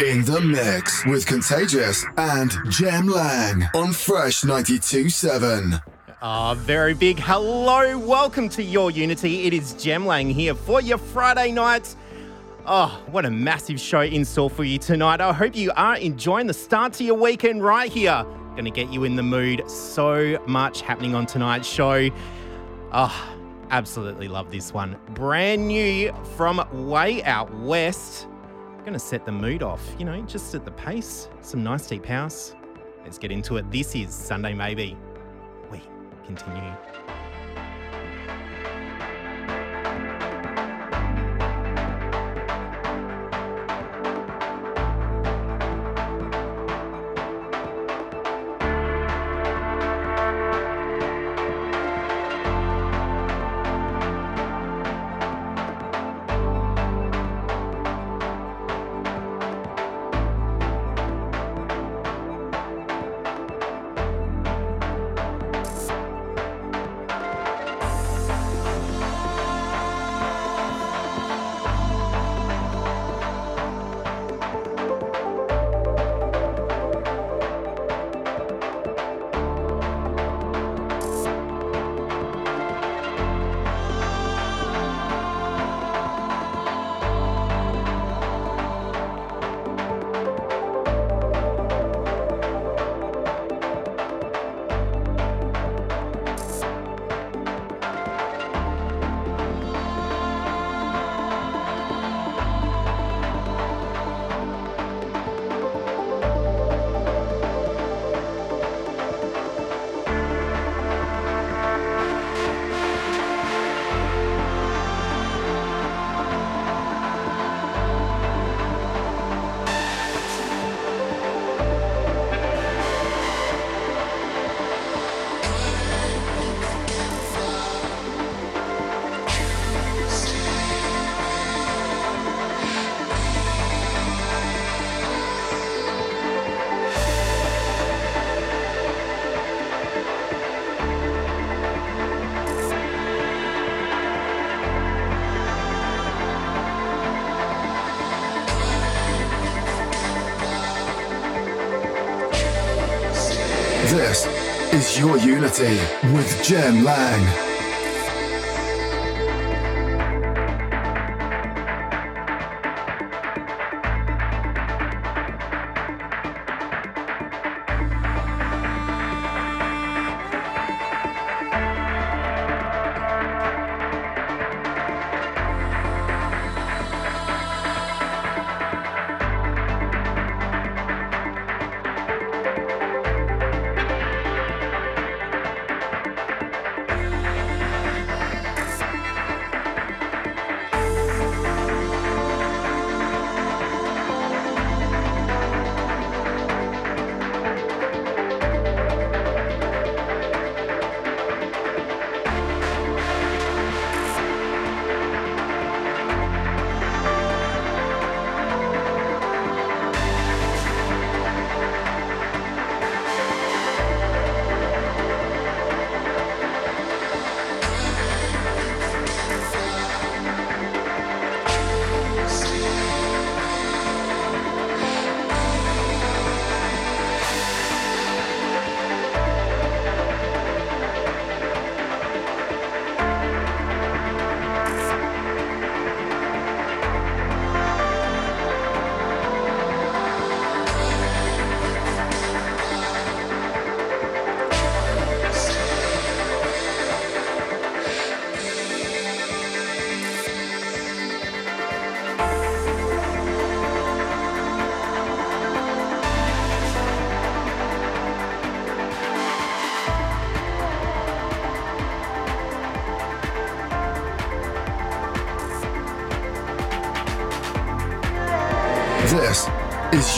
In the mix with Contagious and Jem Lang on Fresh 92.7. A very big hello. Welcome to Your Unity. It is Jem Lang here for your Friday night. Oh, what a massive show in store for you tonight. I hope you are enjoying the start to your weekend right here. To get you in the mood. So much happening on tonight's show. Oh, absolutely love this one. Brand new from way out west. Going to set the mood off, you know, just at the pace. Some nice deep house. Let's get into it. This is Sunday Maybe. We continue. With Jem Lang.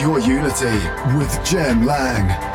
Your Unity with Jem Lang.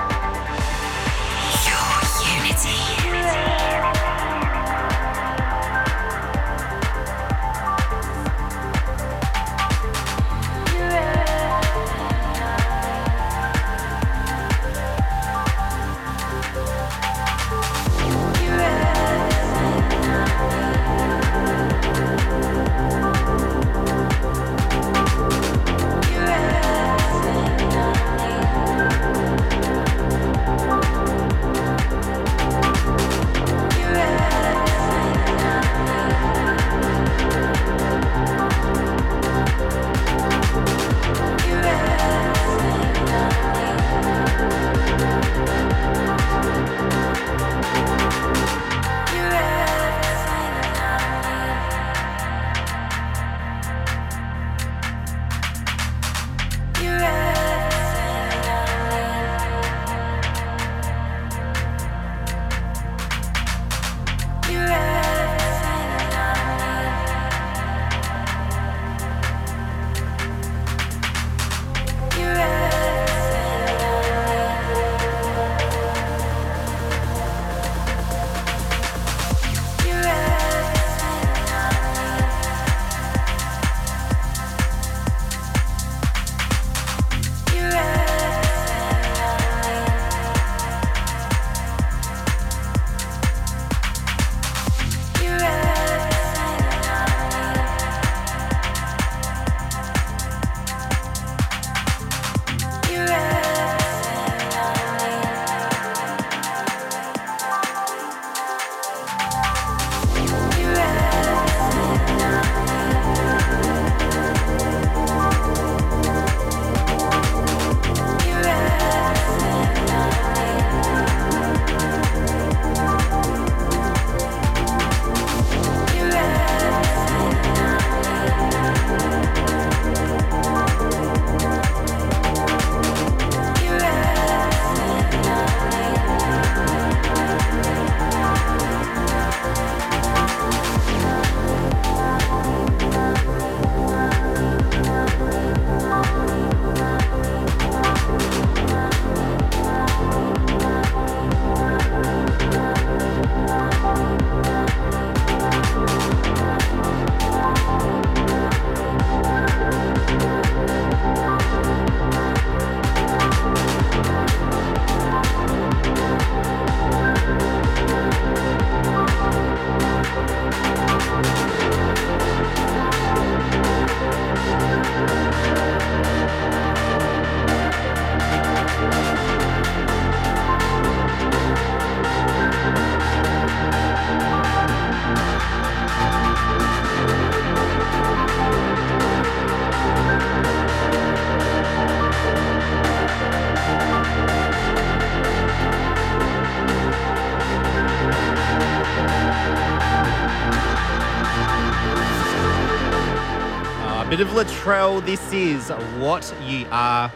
Bit. This is what you are.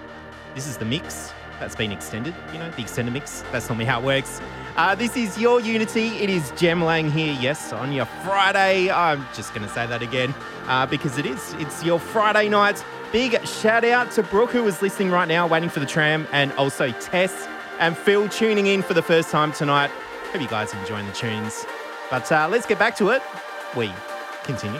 This is the mix that's been extended. You know, the extended mix. That's normally how it works. Uh, this is your Unity. It is Jem Lang here. Yes, on your Friday. I'm just going to say that again uh, because it is. It's your Friday night. Big shout out to Brooke, who is listening right now, waiting for the tram, and also Tess and Phil tuning in for the first time tonight. Hope you guys are enjoying the tunes. But uh, let's get back to it. We continue.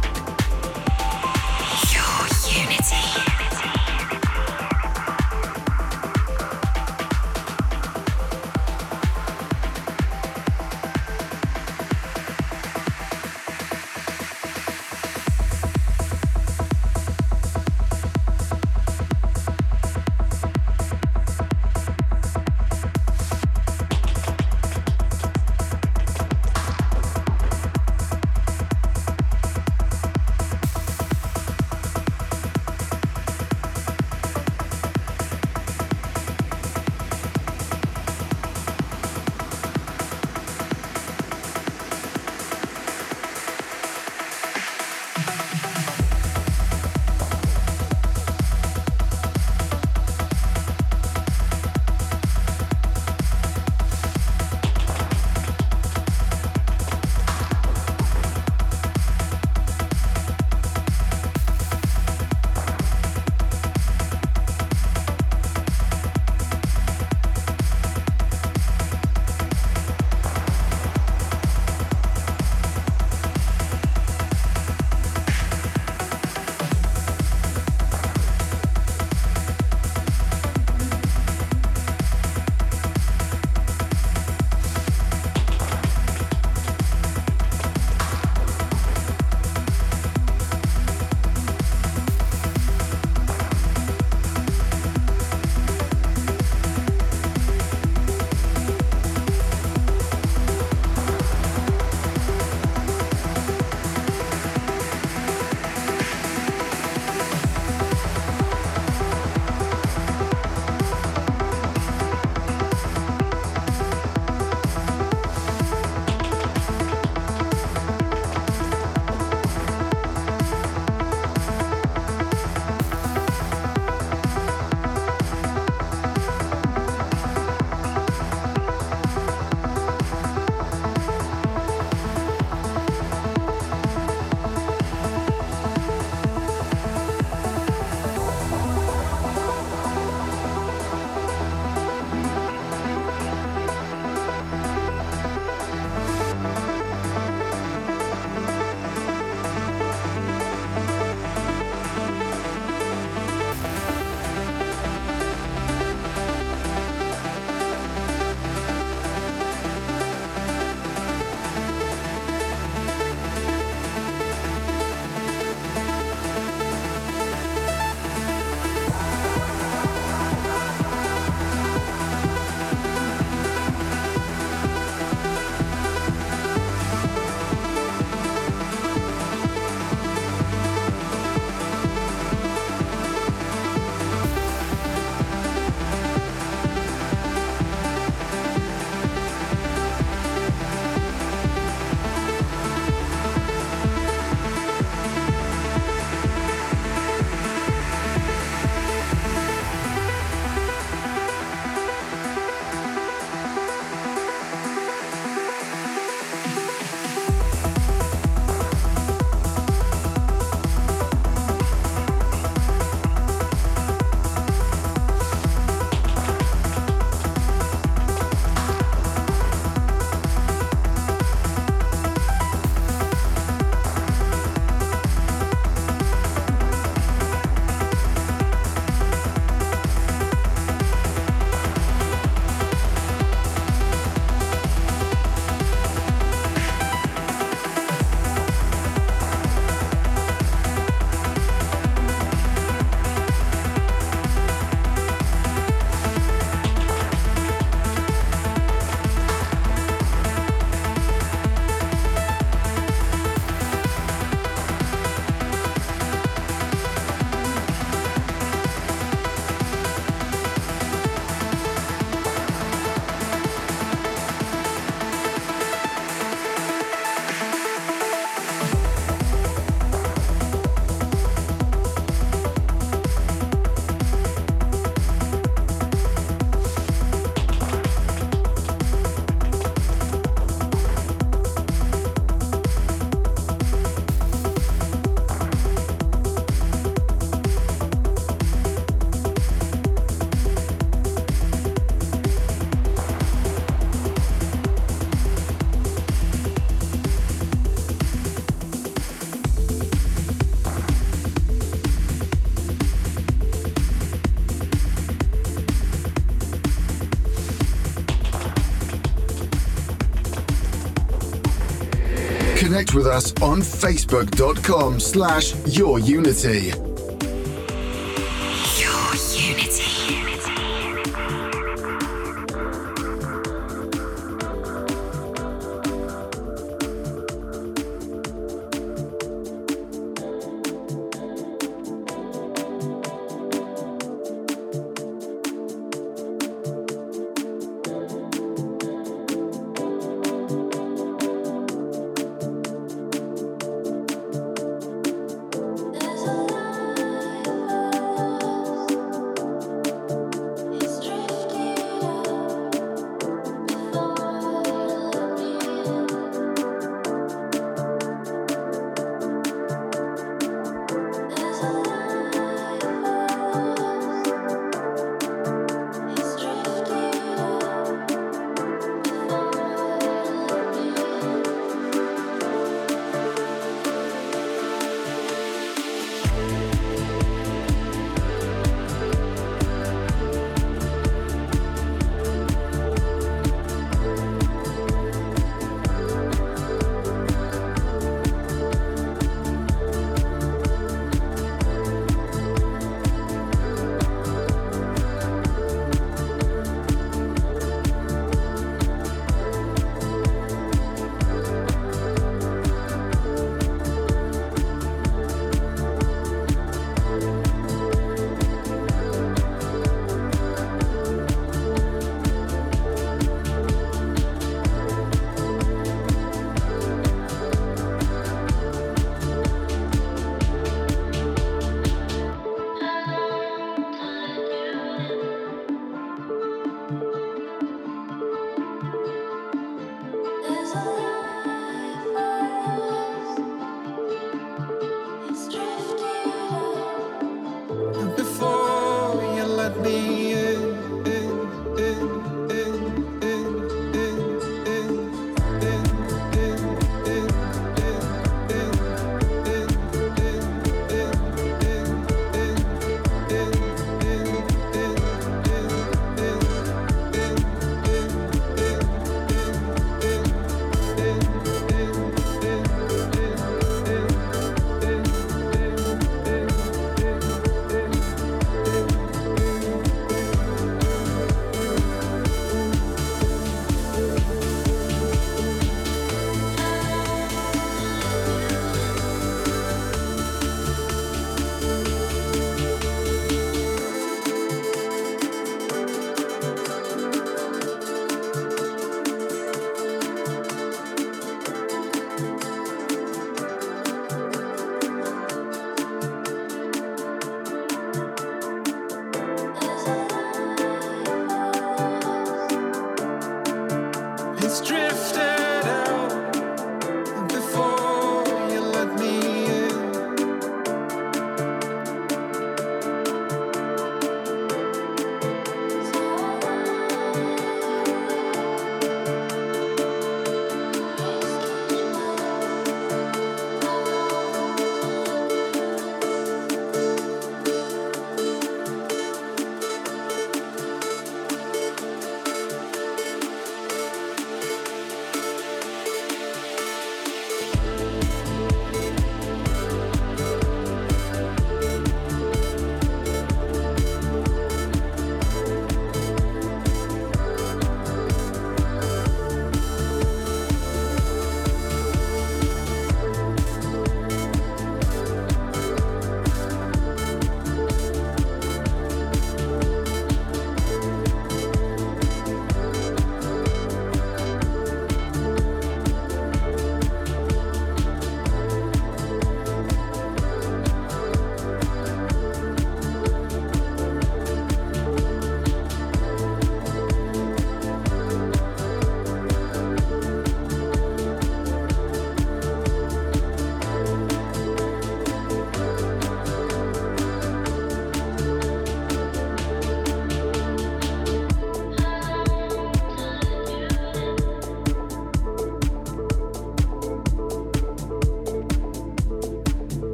With us on facebook.com slash yourunity.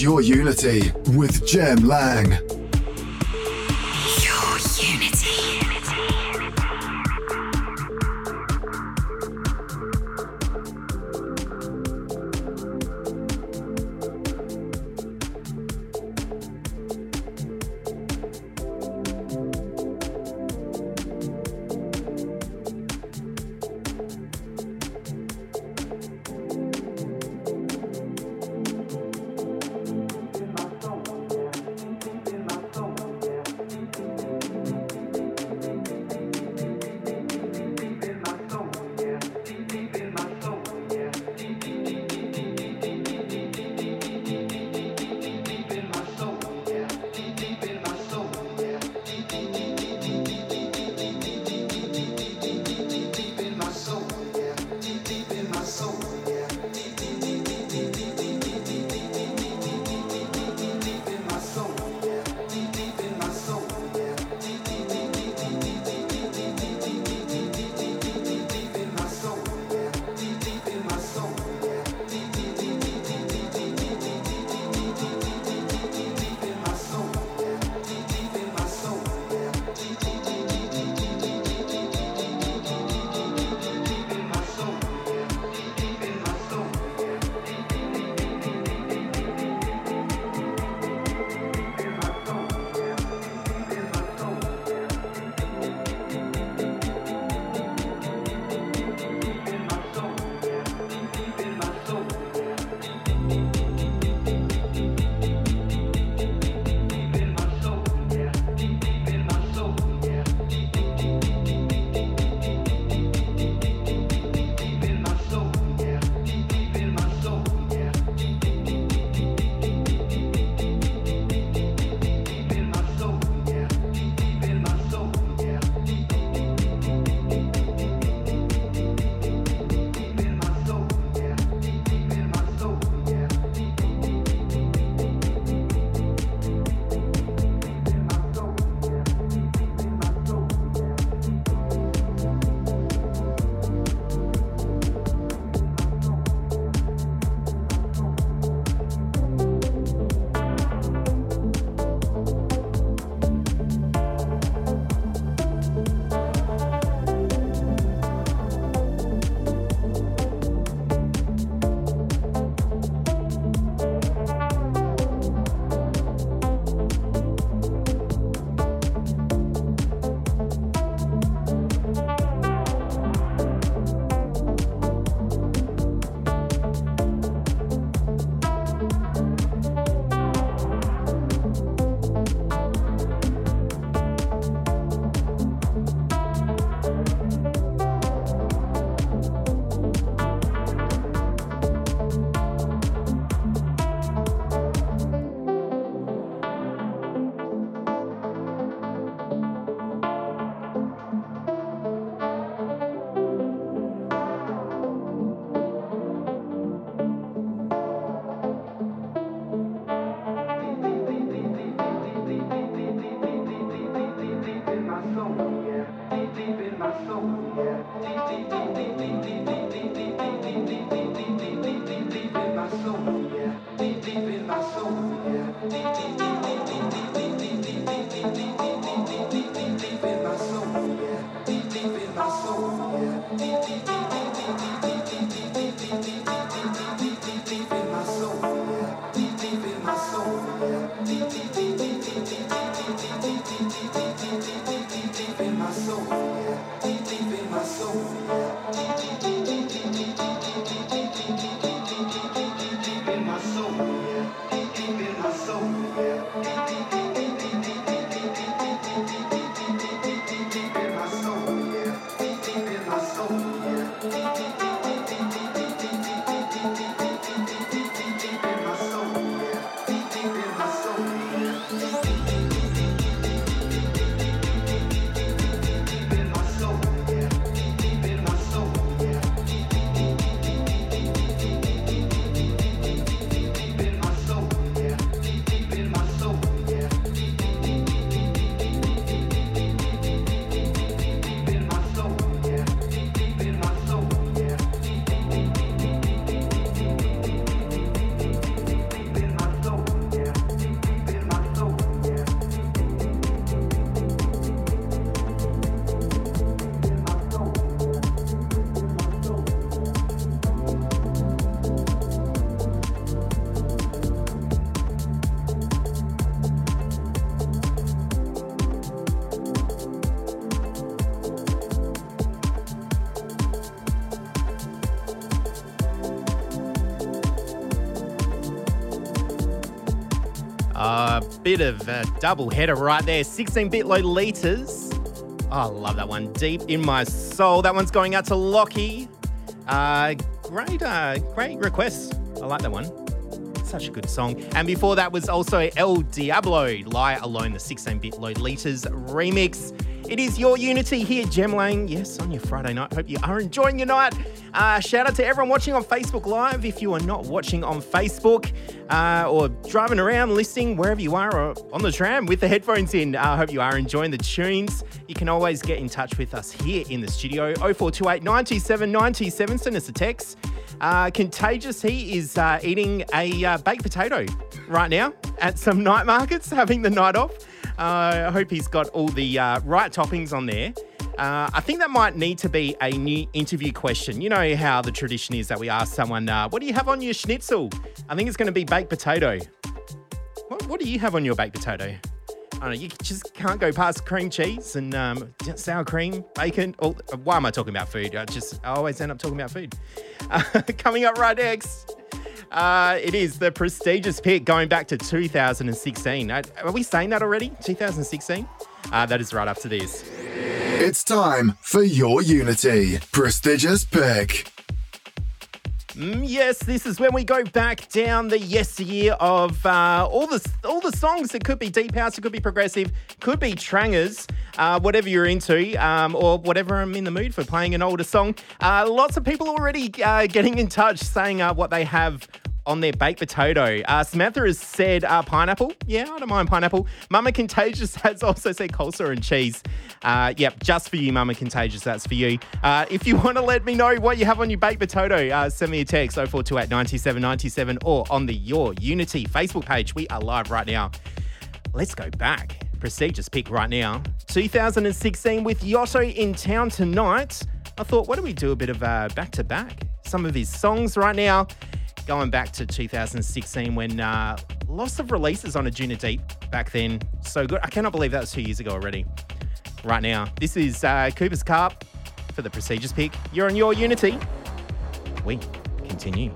Your Unity with Jem Lang. Bit of a double header right there. 16 bit Lolitas. Oh, I love that one. Deep in my soul. That one's going out to Lockie. Uh, great, uh, great request. I like that one. Such a good song. And before that was also L Doblado, Lie Alone, the 16 bit Lolitas remix. It is your Unity here, Jem Jem Lang. Yes, on your Friday night. Hope you are enjoying your night. Uh, shout out to everyone watching on Facebook Live. If you are not watching on Facebook uh, or driving around, listening wherever you are or on the tram with the headphones in, I uh, hope you are enjoying the tunes. You can always get in touch with us here in the studio 0428 927 927. Send us a text. Uh, Contagious, he is uh, eating a uh, baked potato right now at some night markets, having the night off. I hope he's got all the right toppings on there. Uh, I think that might need to be a new interview question. You know how the tradition is that we ask someone, uh, What do you have on your schnitzel? I think it's going to be baked potato. What, what, do you have on your baked potato? I don't know, you just can't go past cream cheese and um, sour cream, bacon. Oh, why am I talking about food? I just I always end up talking about food. Uh, coming up right next. Uh, it is the prestigious pick going back to 2016. Uh, are we saying that already? 2016? Uh, that is right after this. It's time for your Unity prestigious pick. Mm, yes, this is when we go back down the yesteryear of uh, all the all the songs. It could be deep house, it could be progressive, could be trangers, uh, whatever you're into, um, or whatever I'm in the mood for playing an older song. Uh, lots of people already uh, getting in touch saying uh, what they have on their baked potato. Uh, Samantha has said uh, pineapple. Yeah, I don't mind pineapple. Mama Contagious has also said coleslaw and cheese. Uh, yep, just for you, Mama Contagious. That's for you. Uh, if you want to let me know what you have on your baked potato, uh, send me a text 0428 97 97 or on the Your Unity Facebook page. We are live right now. Let's go back. Prestigious pick right now. 2016 with Yotto in town tonight. I thought, what do we do a bit of back to back? Some of his songs right now going back to 2016 when uh, lots of releases on Anjunadeep back then. So good. I cannot believe that was two years ago already. Right now, this is uh, Cooper's Cup for the prestigious pick. You're on your Unity. We continue.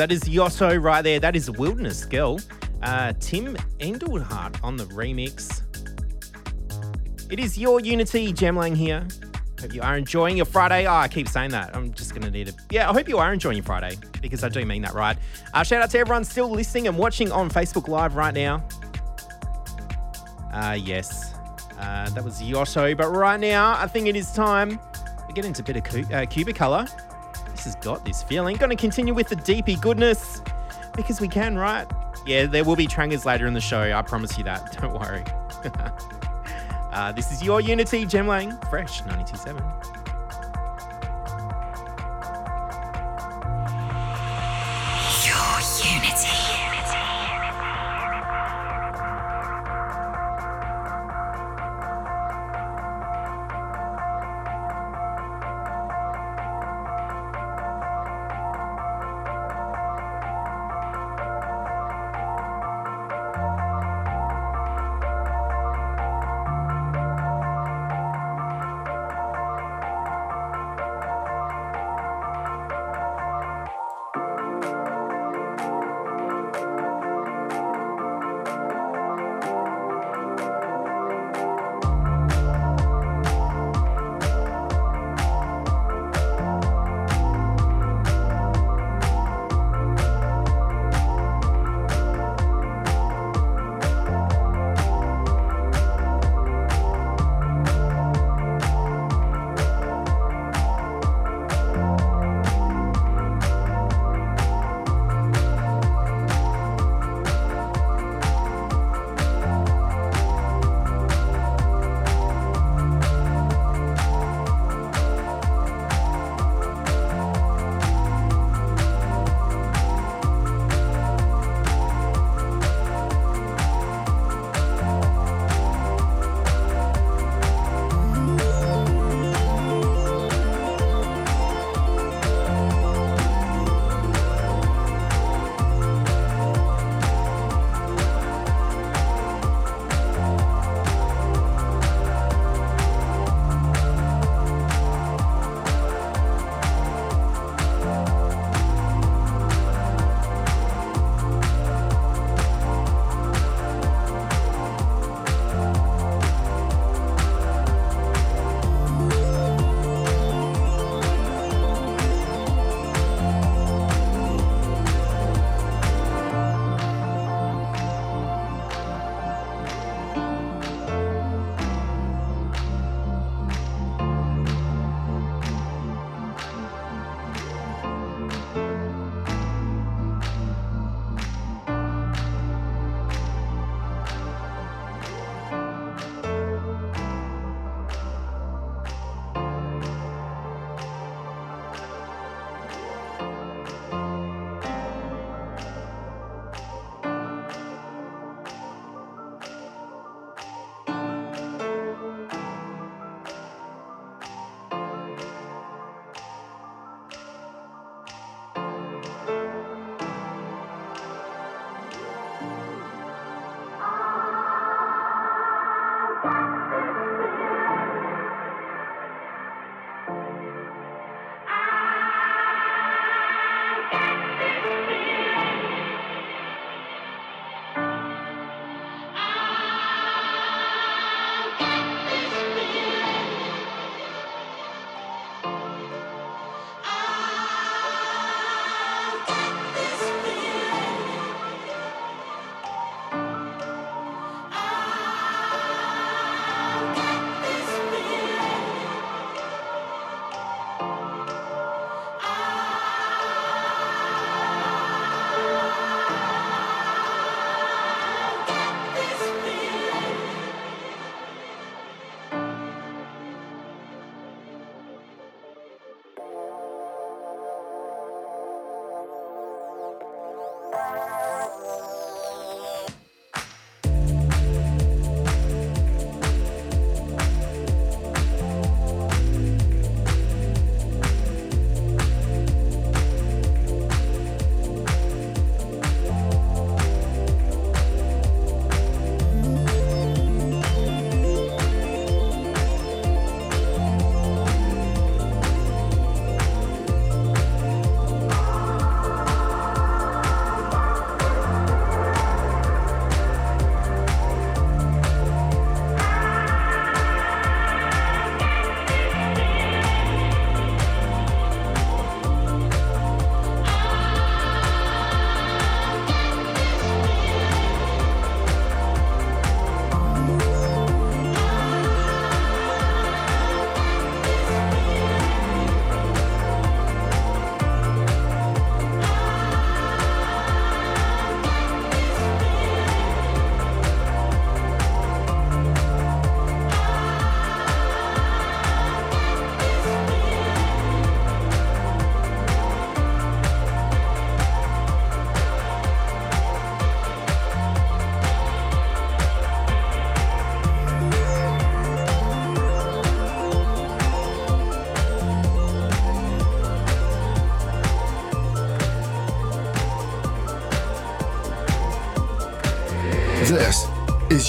That is Yotto right there. That is Wilderness Girl. Uh, Tim Engelhardt on the remix. It is your Unity, Jem Lang here. Hope you are enjoying your Friday. Oh, I keep saying that. I'm just going to need it. Yeah, I hope you are enjoying your Friday because I do mean that right. Uh, shout out to everyone still listening and watching on Facebook Live right now. Uh, yes, uh, that was Yotto. But right now, I think it is time we get into a bit of cu- uh, Cubicolor. Has got this feeling. Going to continue with the deepy goodness because we can, right? Yeah, there will be trangers later in the show. I promise you that. Don't worry. uh, this is your Unity, Jem Lang, Fresh 927.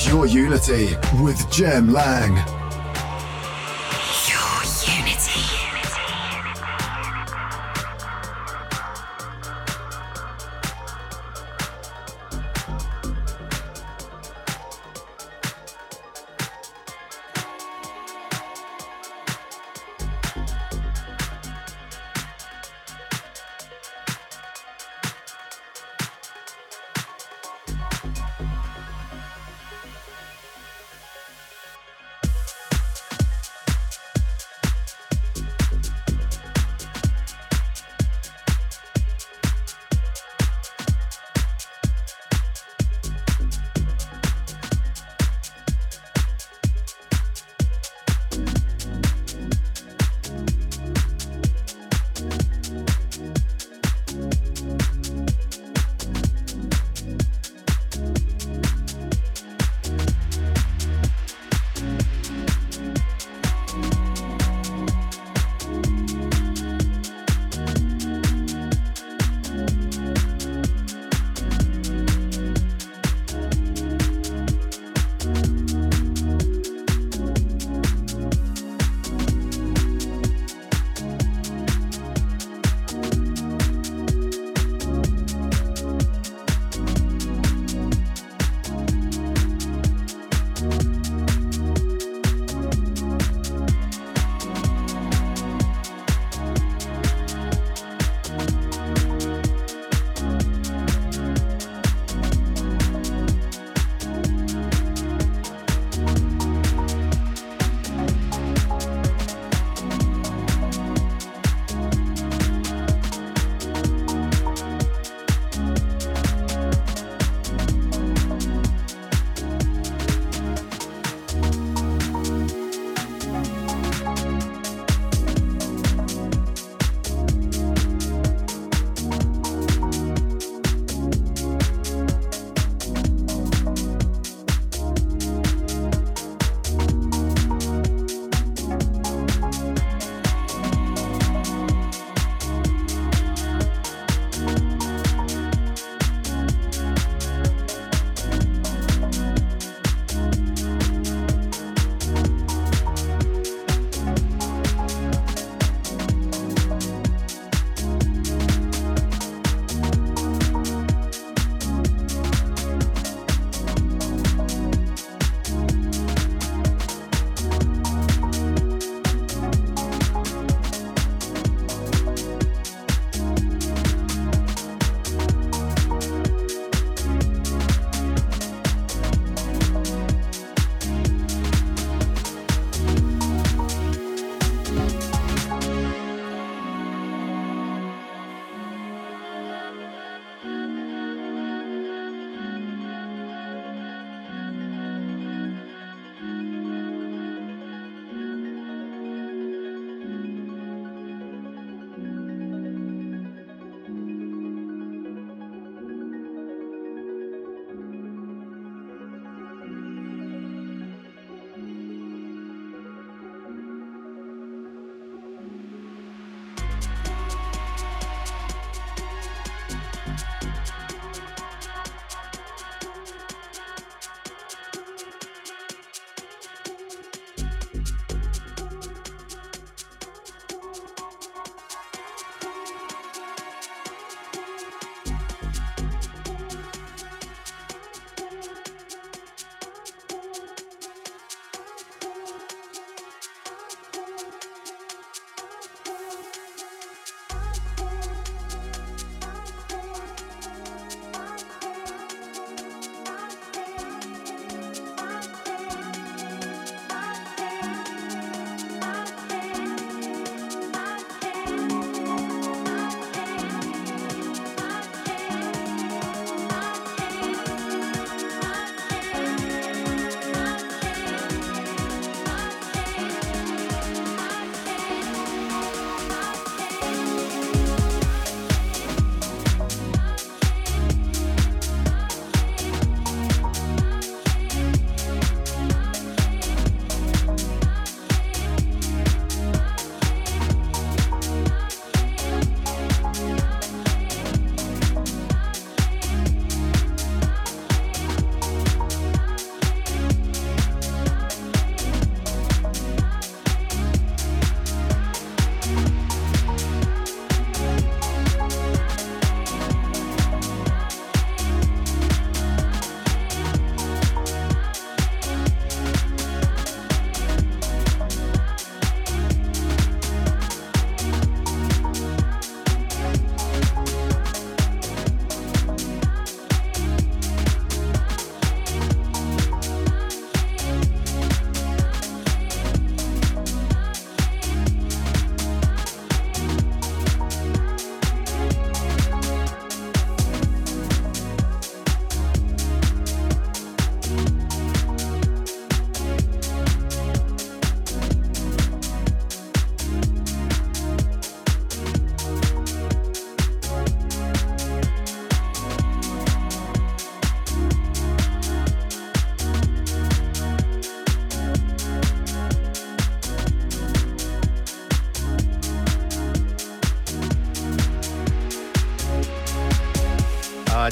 Your Unity with Jem Lang.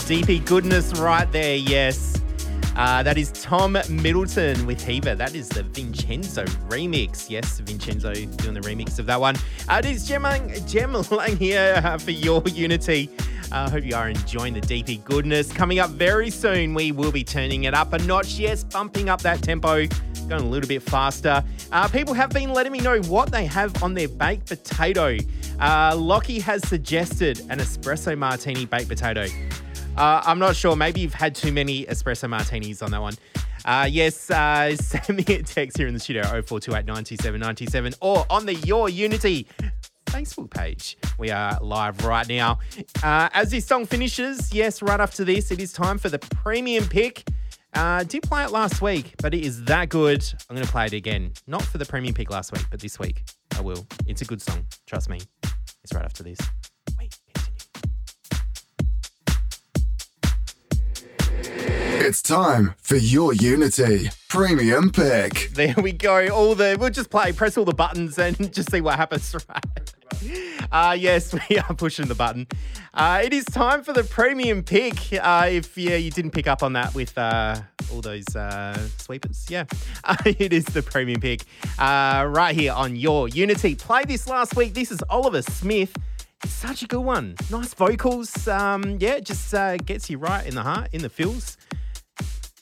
Uh, DP goodness right there, yes. Uh, that is Tom Middleton with HEVA. That is the Vincenzo remix. Yes, Vincenzo doing the remix of that one. Uh, it is Jem Lang, Jem Lang here uh, for your Unity. I uh, hope you are enjoying the DP goodness. Coming up very soon, we will be turning it up a notch. Yes, bumping up that tempo, going a little bit faster. Uh, people have been letting me know what they have on their baked potato. Uh, Lockie has suggested an espresso martini baked potato. Uh, I'm not sure. Maybe you've had too many espresso martinis on that one. Uh, yes, uh, send me a text here in the studio 0428 or on the Your Unity Facebook page. We are live right now. Uh, as this song finishes, yes, right after this, it is time for the premium pick. Uh, did play it last week, but it is that good. I'm going to play it again. Not for the premium pick last week, but this week I will. It's a good song. Trust me. It's right after this. It's time for your Unity Premium Pick. There we go. All the we'll just play, press all the buttons, and just see what happens. Right. Uh, yes, we are pushing the button. Uh, it is time for the premium pick. Uh, if yeah, you didn't pick up on that with uh, all those uh, sweepers, yeah, it is the premium pick uh, right here on your Unity. Play this last week. This is Oliver Smith. Such a good one. Nice vocals. Um, yeah, just gets you right in the heart, in the feels.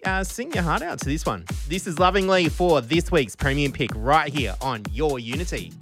Uh, sing your heart out to this one. This is lovingly for this week's premium pick right here on your Unity.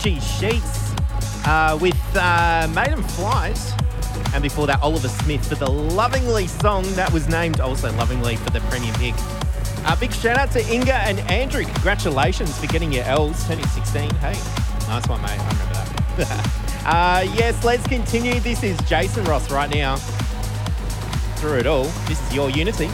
Sergey Shvets uh, with uh, Maiden Flight. And before that, Oliver Smith for the Lovingly song that was named also Lovingly for the Premium Pick. Uh, big shout out to Inga and Andrew. Congratulations for getting your L's turning 16. Hey, nice one, mate. I remember that. uh, yes, let's continue. This is Jason Ross right now. Through it all, this is your Unity.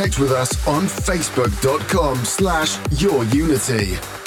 Connect with us on facebook.com slash yourunity.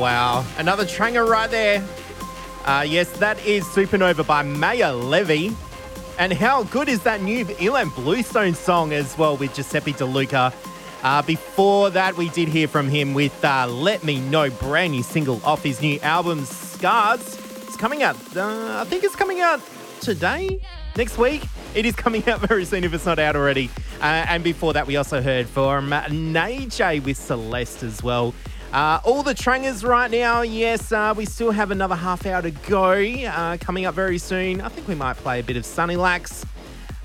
Wow, another tranger right there. Uh, yes, that is Supernova by Maor Levi. And how good is that new Ilan Bluestone song as well with Giuseppe De Luca? Uh, before that, we did hear from him with uh, Let Me Know, brand new single off his new album, Scars. It's coming out, uh, I think it's coming out today, next week. It is coming out very soon if it's not out already. Uh, and before that, we also heard from Nae with Celeste as well. Uh, all the trangers right now, yes, uh, we still have another half hour to go. Uh, coming up very soon. I think we might play a bit of Sunny Lax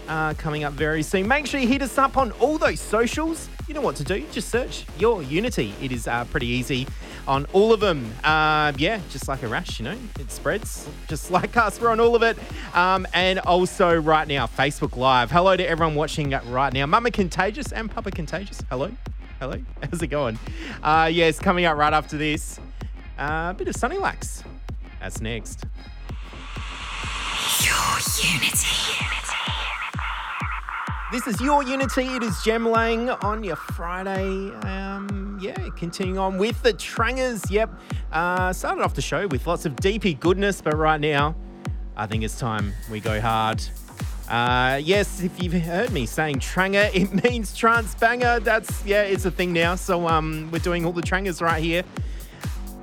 uh, coming up very soon. Make sure you hit us up on all those socials. You know what to do. Just search Your Unity. It is uh, pretty easy on all of them. Uh, yeah, just like a rash, you know, it spreads just like us. We're on all of it. Um, and also right now, Facebook Live. Hello to everyone watching right now. Mama Contagious and Papa Contagious. Hello. Hello. How's it going? Uh, yes, coming up right after this. Uh, a bit of Sunny Lax. That's next. Your Unity. This is your Unity. It is Jem Lang on your Friday. Um, yeah, continuing on with the Trangers. Yep. Uh, started off the show with lots of deepy goodness, but right now, I think it's time we go hard. Uh, yes, if you've heard me saying tranger, it means trance banger. That's yeah, it's a thing now. So um, we're doing all the trangers right here,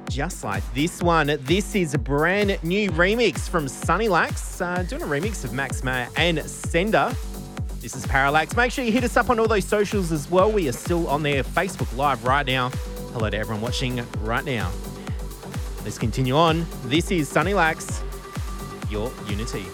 just like this one. This is a brand new remix from Sunny Lax, uh, doing a remix of Max Mayer and Sendr. This is Parallax. Make sure you hit us up on all those socials as well. We are still on there, Facebook Live right now. Hello to everyone watching right now. Let's continue on. This is Sunny Lax, your Unity.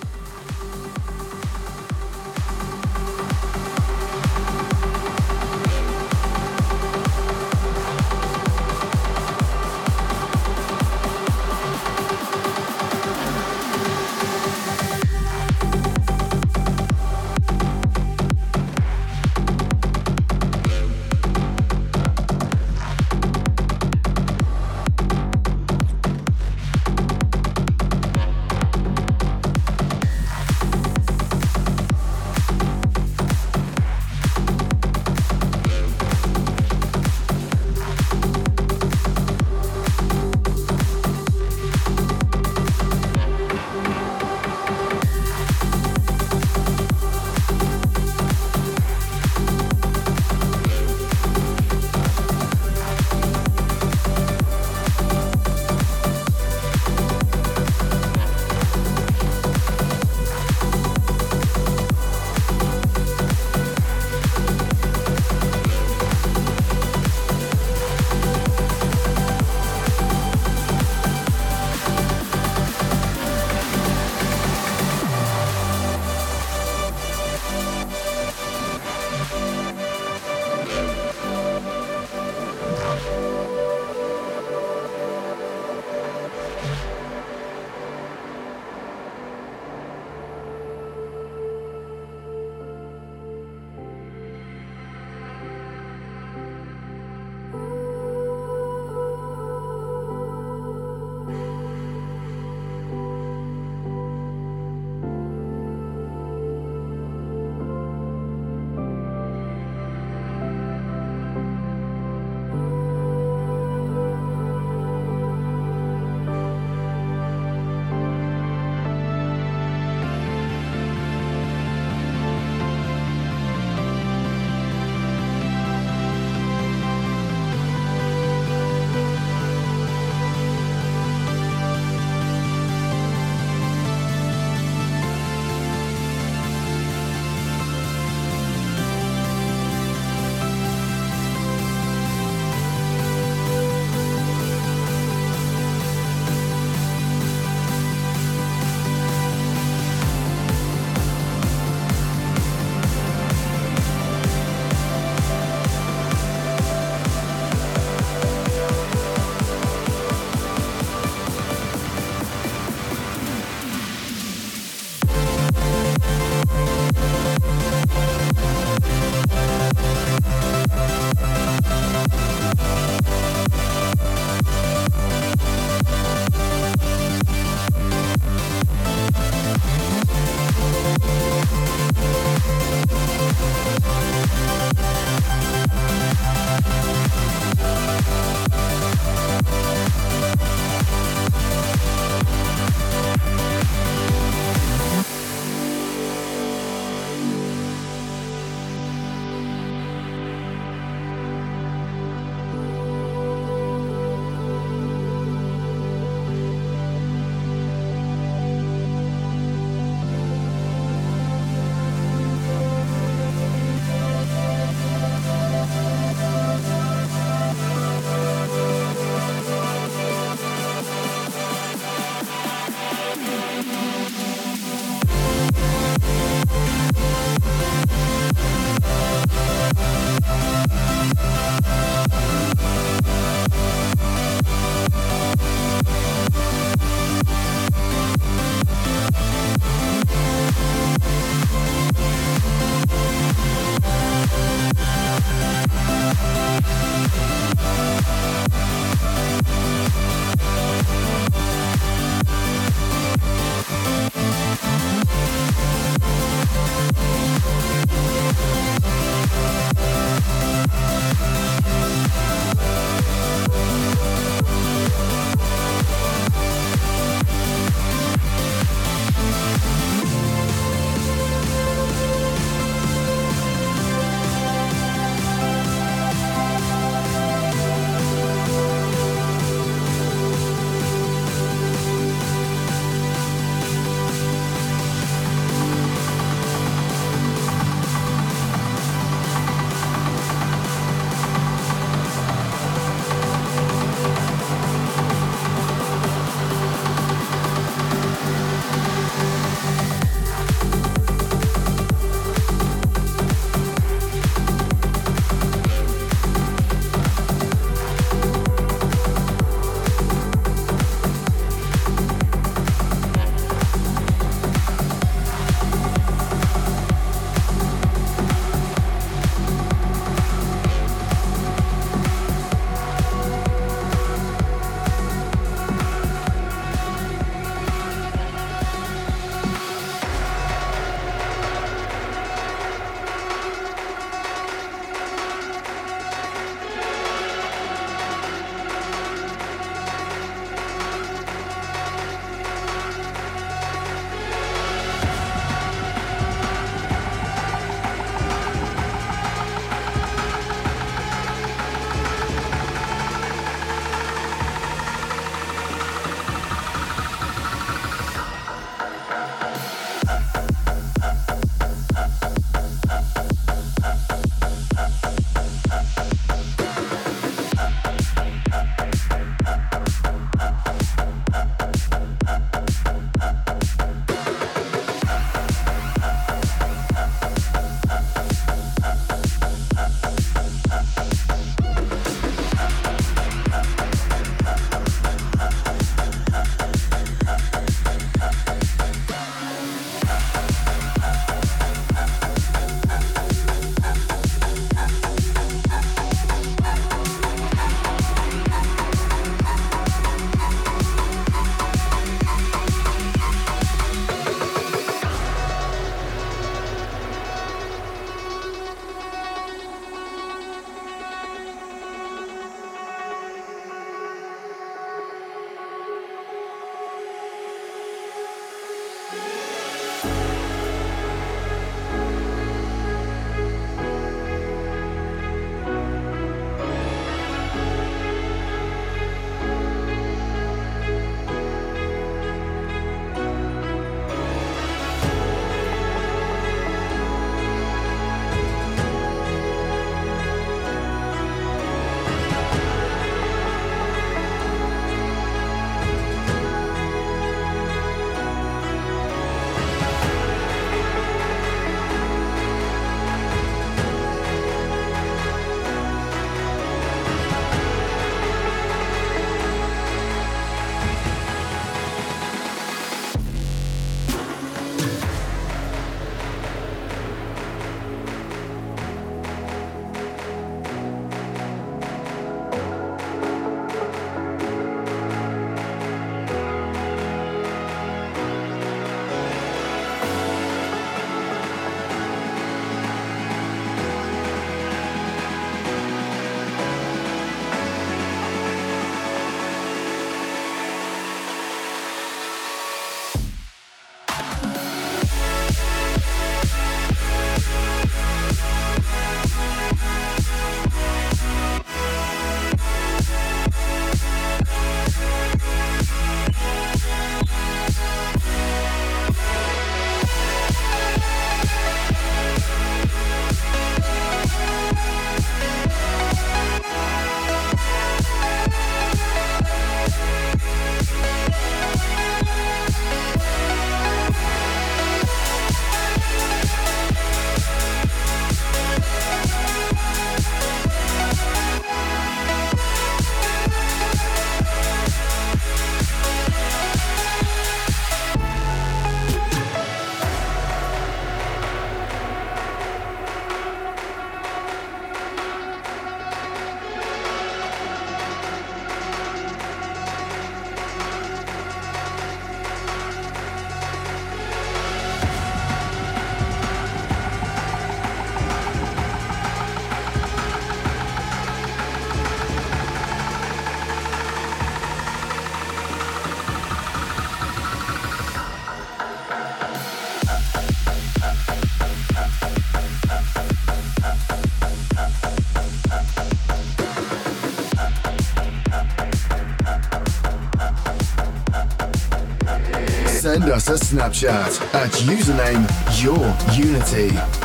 Snapchat at username Your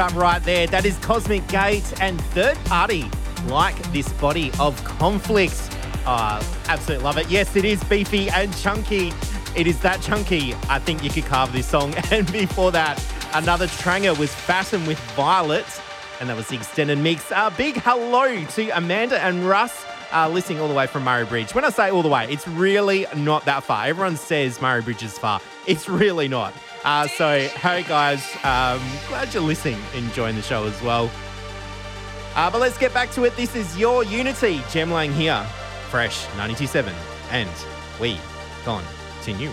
mashup right there. That is Cosmic Gate and third party like this body of conflicts. Uh, absolutely love it. Yes, it is beefy and chunky. It is that chunky. I think you could carve this song. And before that, another tranger was fashioned with Violet. And that was the extended mix. A uh, big hello to Amanda and Russ uh, listening all the way from Murray Bridge. When I say all the way, it's really not that far. Everyone says Murray Bridge is far. It's really not. Uh, so, hey guys, um, glad you're listening, enjoying the show as well. Uh, but let's get back to it. This is your Unity, Jem Lang here, Fresh 927, and we continue.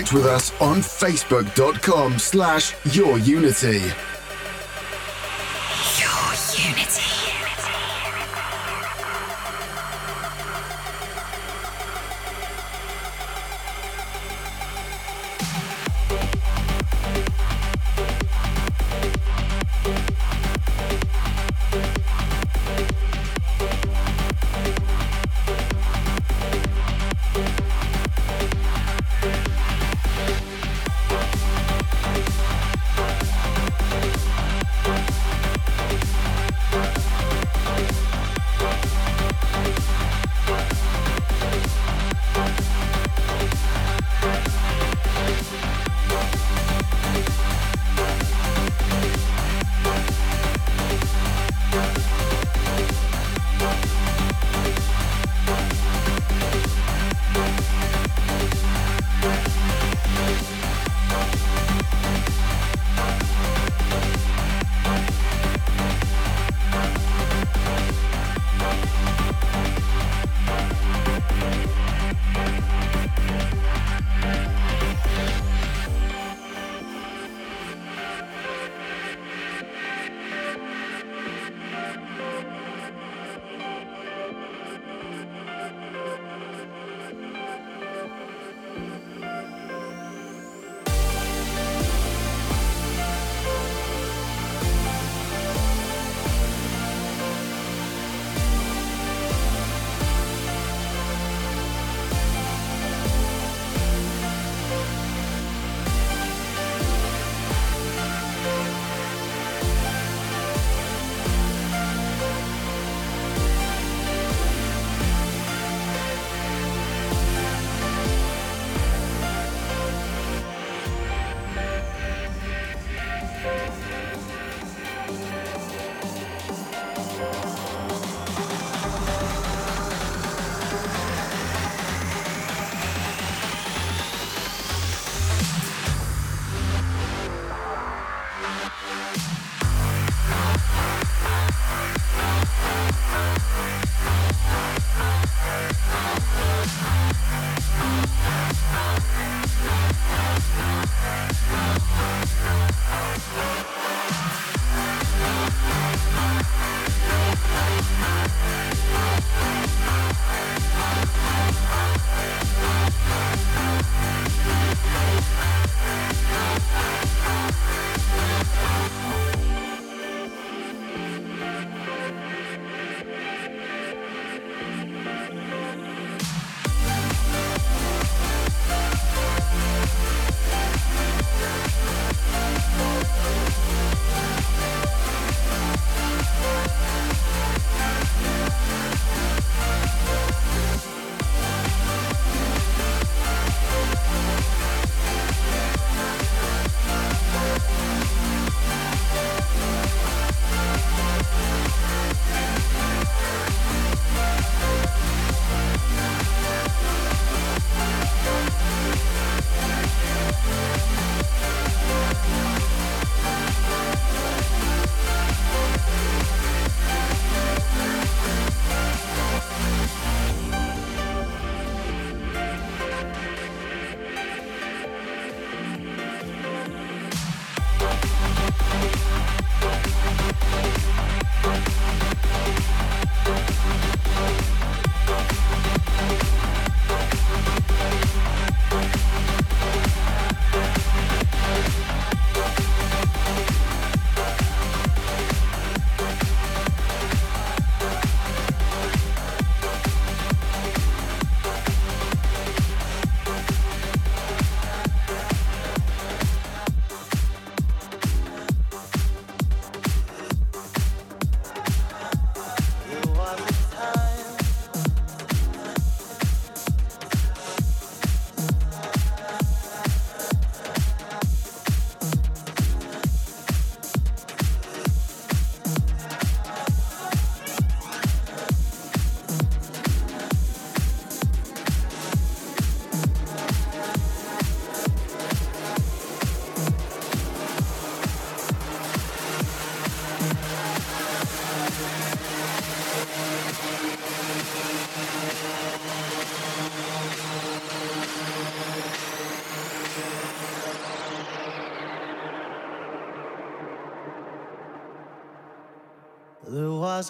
Connect with us on facebook.com slash yourunity.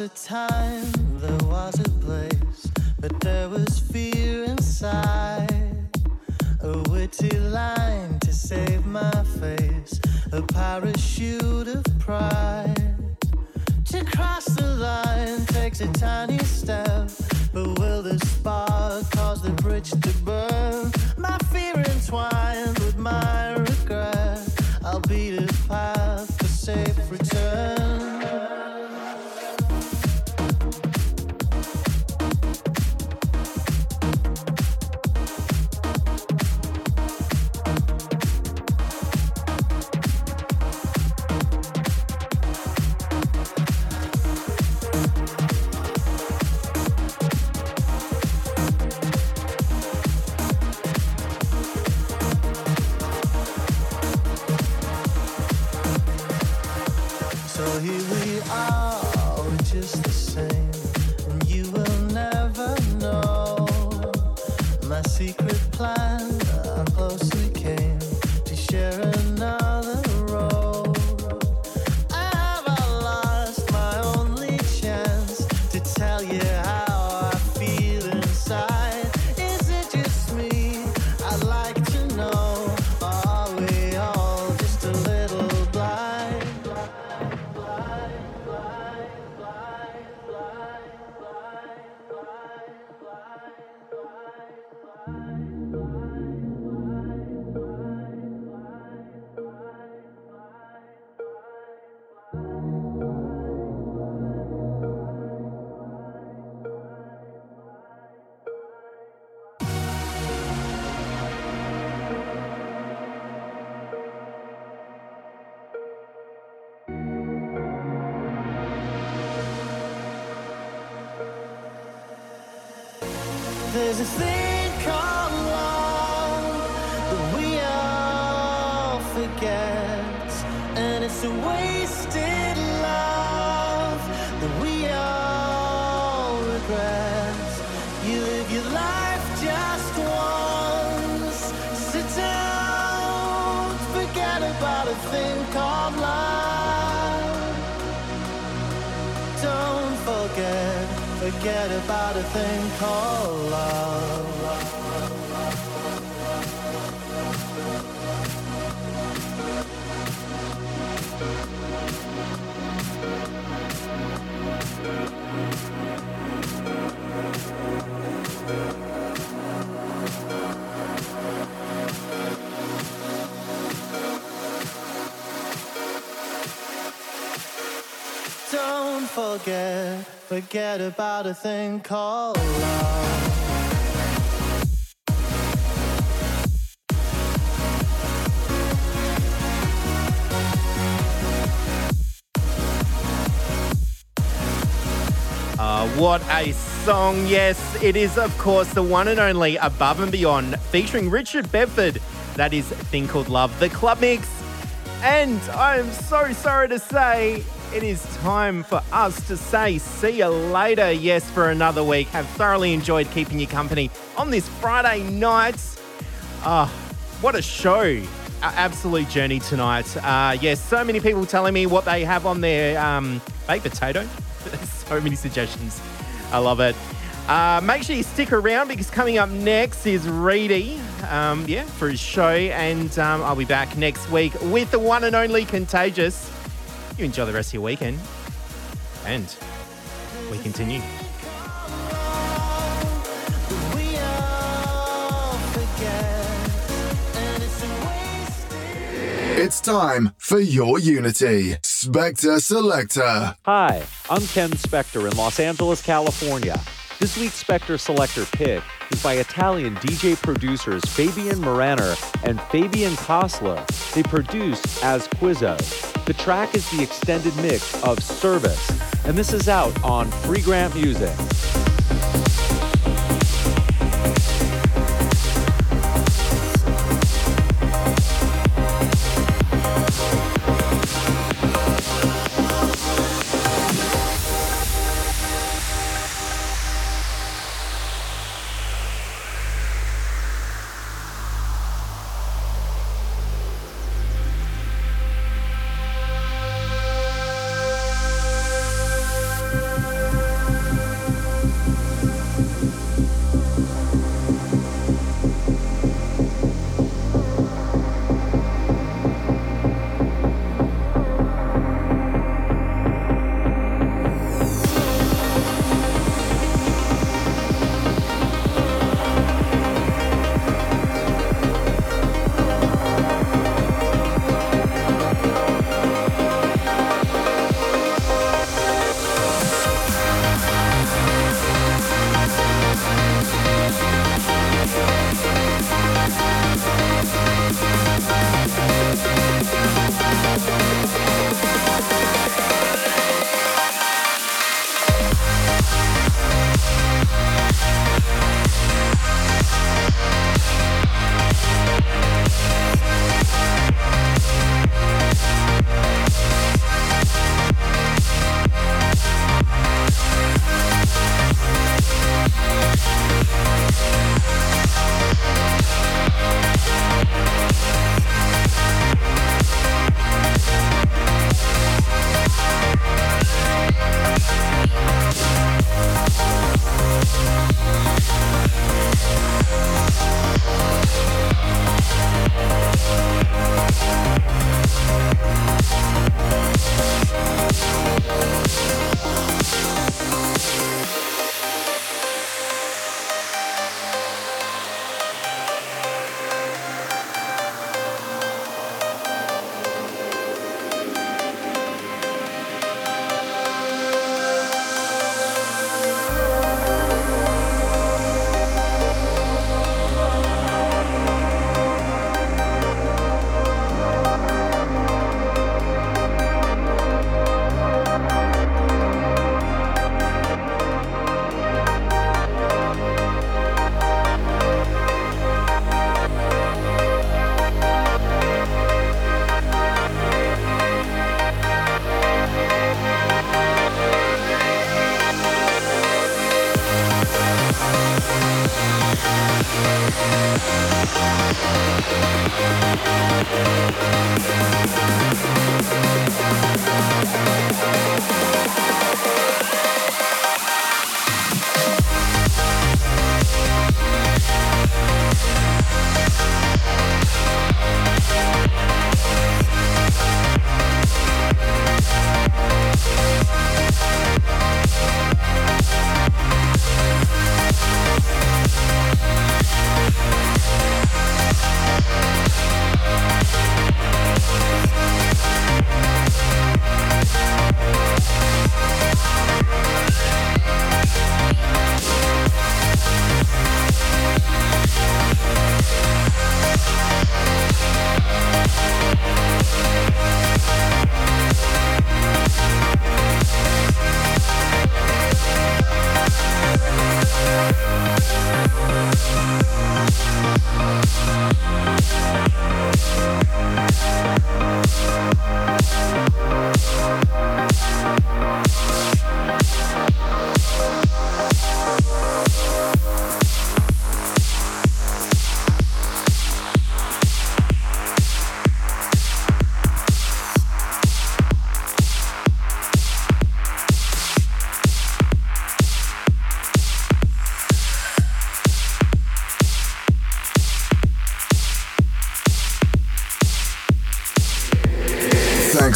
A time, and it's a wasted love that we all regret. You live your life just once, sit down, forget about a thing called love. Don't forget, forget about a thing called love. Forget, forget about a thing called love. Uh, what a song. Yes, it is, of course, the one and only Above and Beyond featuring Richard Bedford. That is Thing Called Love, the club mix. And I am so sorry to say it is time for us to say see you later. Yes, for another week. Have thoroughly enjoyed keeping you company on this Friday night. Ah, what a show. A- absolute journey tonight. Uh, yes, so many people telling me what they have on their um, baked potato. so many suggestions. I love it. Uh, make sure you stick around because coming up next is Reedy, um, yeah, for his show, and um, I'll be back next week with the one and only Contagious. You enjoy the rest of your weekend, and we continue. We all forget, and it's. It's time for your Unity. Spector Selector. Hi, I'm Ken Spector in Los Angeles, California. This week's Spector Selector pick is by Italian DJ producers Fabian Moraner and Fabian Kosler. They produced As Quizzow. The track is the extended mix of Cervus, and this is out on Freegrant Music.